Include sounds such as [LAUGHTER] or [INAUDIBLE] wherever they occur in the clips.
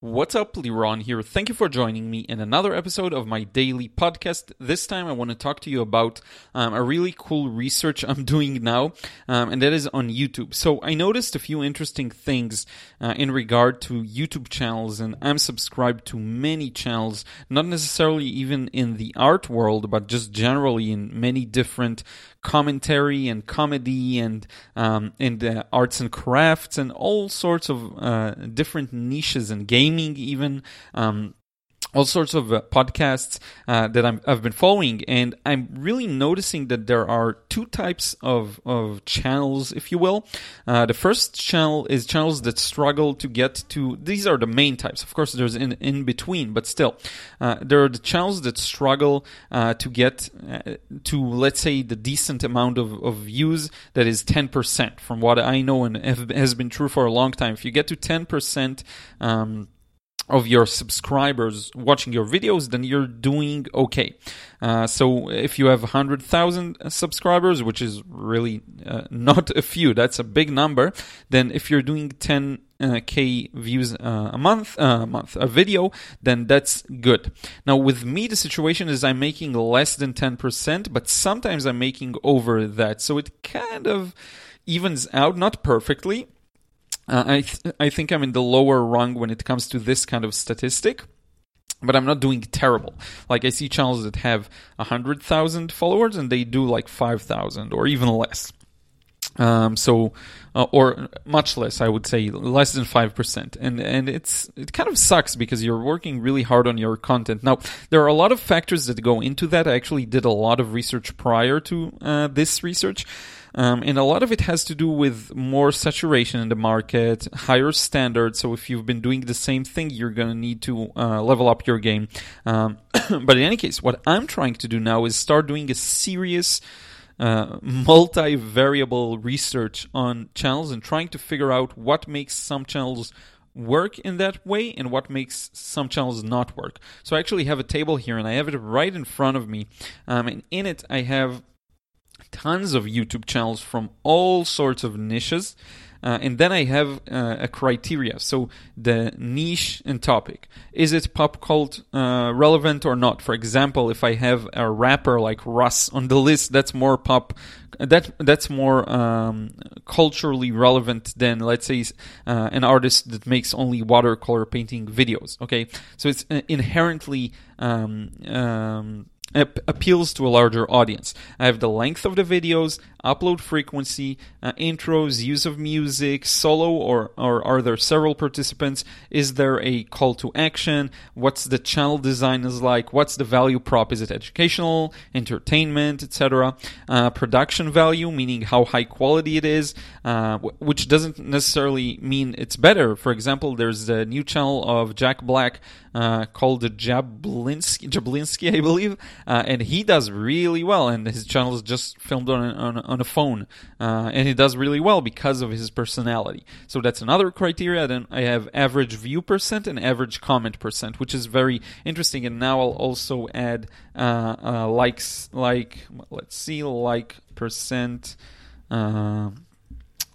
What's up, Liron here. Thank you for joining me in another episode of my daily podcast. This time I want to talk to you about um, a really cool research [LAUGHS] I'm doing now, um, and that is on YouTube. So I noticed a few interesting things uh, in regard to YouTube channels, and I'm subscribed to many channels, not necessarily even in the art world, but just generally in many different commentary and comedy and um, in the arts and crafts and all sorts of uh, different niches and gaming even. Um, all sorts of uh, podcasts uh, that i have been following, and I'm really noticing that there are two types of, of channels, if you will. Uh, the first channel is channels that struggle to get to. These are the main types. Of course, there's in in between, but still, uh, there are the channels that struggle uh, to get uh, to, let's say, the decent amount of, of views that is 10%. From what I know and have, has been true for a long time, if you get to 10%. Um, of your subscribers watching your videos, then you're doing okay. Uh, so if you have 100,000 subscribers, which is really uh, not a few, that's a big number, then if you're doing 10 uh, k views uh, a month, uh, a month, a video, then that's good. Now with me, the situation is I'm making less than 10%, but sometimes I'm making over that. So it kind of evens out, not perfectly, uh, I th- I think I'm in the lower rung when it comes to this kind of statistic. But I'm not doing terrible. Like I see channels that have hundred thousand followers and they do like five thousand or even less. Um, so, uh, or much less, I would say, less than five percent, and and it's it kind of sucks because you're working really hard on your content. Now, there are a lot of factors that go into that. I actually did a lot of research prior to uh, this research. Um, and a lot of it has to do with more saturation in the market, higher standards. So if you've been doing the same thing, you're going to need to uh, level up your game. Um, [COUGHS] but in any case, what I'm trying to do now is start doing a serious uh, multi-variable research on channels and trying to figure out what makes some channels work in that way and what makes some channels not work. So I actually have a table here and I have it right in front of me. Um, and in it, I have tons of YouTube channels from all sorts of niches. Uh, and then I have uh, a criteria. So the niche and topic. Is it pop cult uh, relevant or not? For example, if I have a rapper like Russ on the list, that's more pop. That that's more um, culturally relevant than let's say uh, an artist that makes only watercolor painting videos. Okay, so it's uh, inherently um, um, appeals to a larger audience. I have the length of the videos, upload frequency, uh, intros, use of music, solo or, or are there several participants? Is there a call to action? What's the channel design is like? What's the value prop? Is it educational, entertainment, etc.? Uh, production value, meaning how high quality it is, uh, which doesn't necessarily mean it's better. For example, there's a new channel of Jack Black uh, called Jablinski, Jablinski, I believe, uh, and he does really well. And his channel is just filmed on on, on a phone, uh, and he does really well because of his personality. So that's another criteria. Then I have average view percent and average comment percent, which is very interesting. And now I'll also add uh, uh, likes, like let's see, like percent. Uh,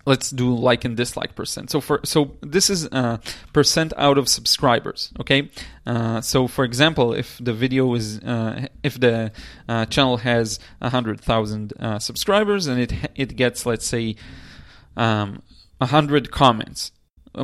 let's do like and dislike percent. So for so this is uh, percent out of subscribers. Okay. Uh, so for example, if the video is uh, if the uh, channel has a hundred thousand uh, subscribers and it it gets let's say um, a hundred comments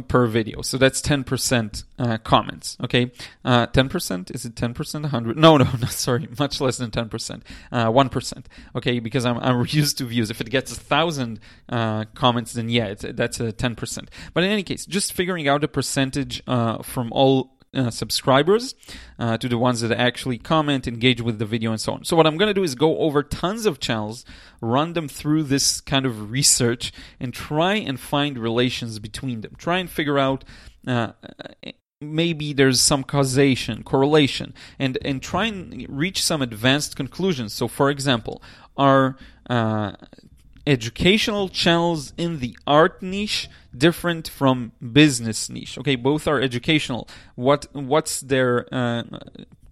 per video. So that's 10% uh, comments. Okay. Uh, 10%? Is it 10%? 100? No, [LAUGHS] no, no, sorry. Much less than 10%. Uh, 1%. Okay. Because I'm, I'm [LAUGHS] used to views. If it gets a thousand uh, comments, then yeah, that's a 10%. But in any case, just figuring out a percentage uh, from all uh, subscribers uh, to the ones that actually comment, engage with the video, and so on. So, what I'm going to do is go over tons of channels, run them through this kind of research, and try and find relations between them. Try and figure out. Uh, maybe there's some causation, correlation, and and try and reach some advanced conclusions. So, for example, are uh, educational channels in the art niche different from business niche. Okay both are educational. What what's their uh,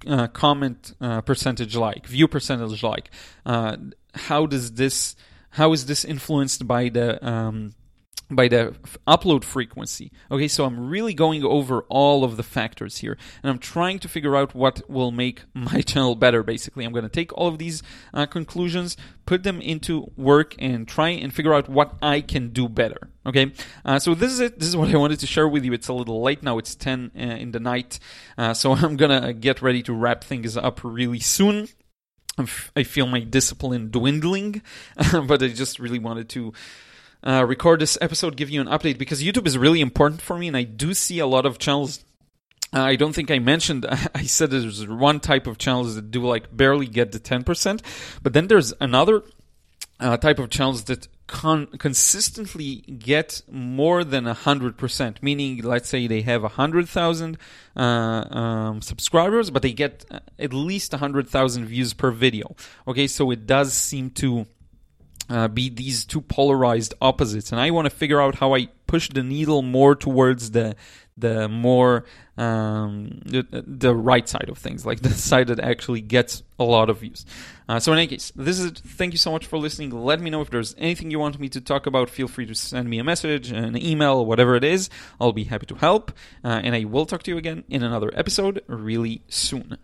uh, comment uh, percentage like view percentage like? Uh, how does this how is this influenced by the um, by the f- upload frequency. Okay, so I'm really going over all of the factors here, and I'm trying to figure out what will make [LAUGHS] my channel better. Basically, I'm going to take all of these uh, conclusions, put them into work, and try and figure out what I can do better. Okay, uh, so this is it. This is what [LAUGHS] I wanted to share with you. It's a little late now. It's 10 uh, in the night, uh, so [LAUGHS] I'm gonna get ready to wrap things up really soon. I feel my discipline dwindling, but I just really wanted to uh, record this episode, give you an update because YouTube is really important for me, and I do see a lot of channels. Uh, I don't think I mentioned. [LAUGHS] I said there's one type of channels that do like barely get the ten percent, but then there's another uh, type of channels that con- consistently get more than a hundred percent. Meaning, let's say they have a hundred thousand uh, um, subscribers, but they get uh, at least a hundred thousand views per video. Okay, so it does seem to uh, be these two polarized opposites, and I want to figure out how I push the needle more towards the the more um, the, the right side of things, like [LAUGHS] the side that actually gets a lot of views. Uh, so in any case, this is it. Thank you so much for listening. Let me know if there's anything you want me to talk about. Feel free to send me a message, an email, whatever it is. I'll be happy to help, uh, and I will talk to you again in another episode really soon.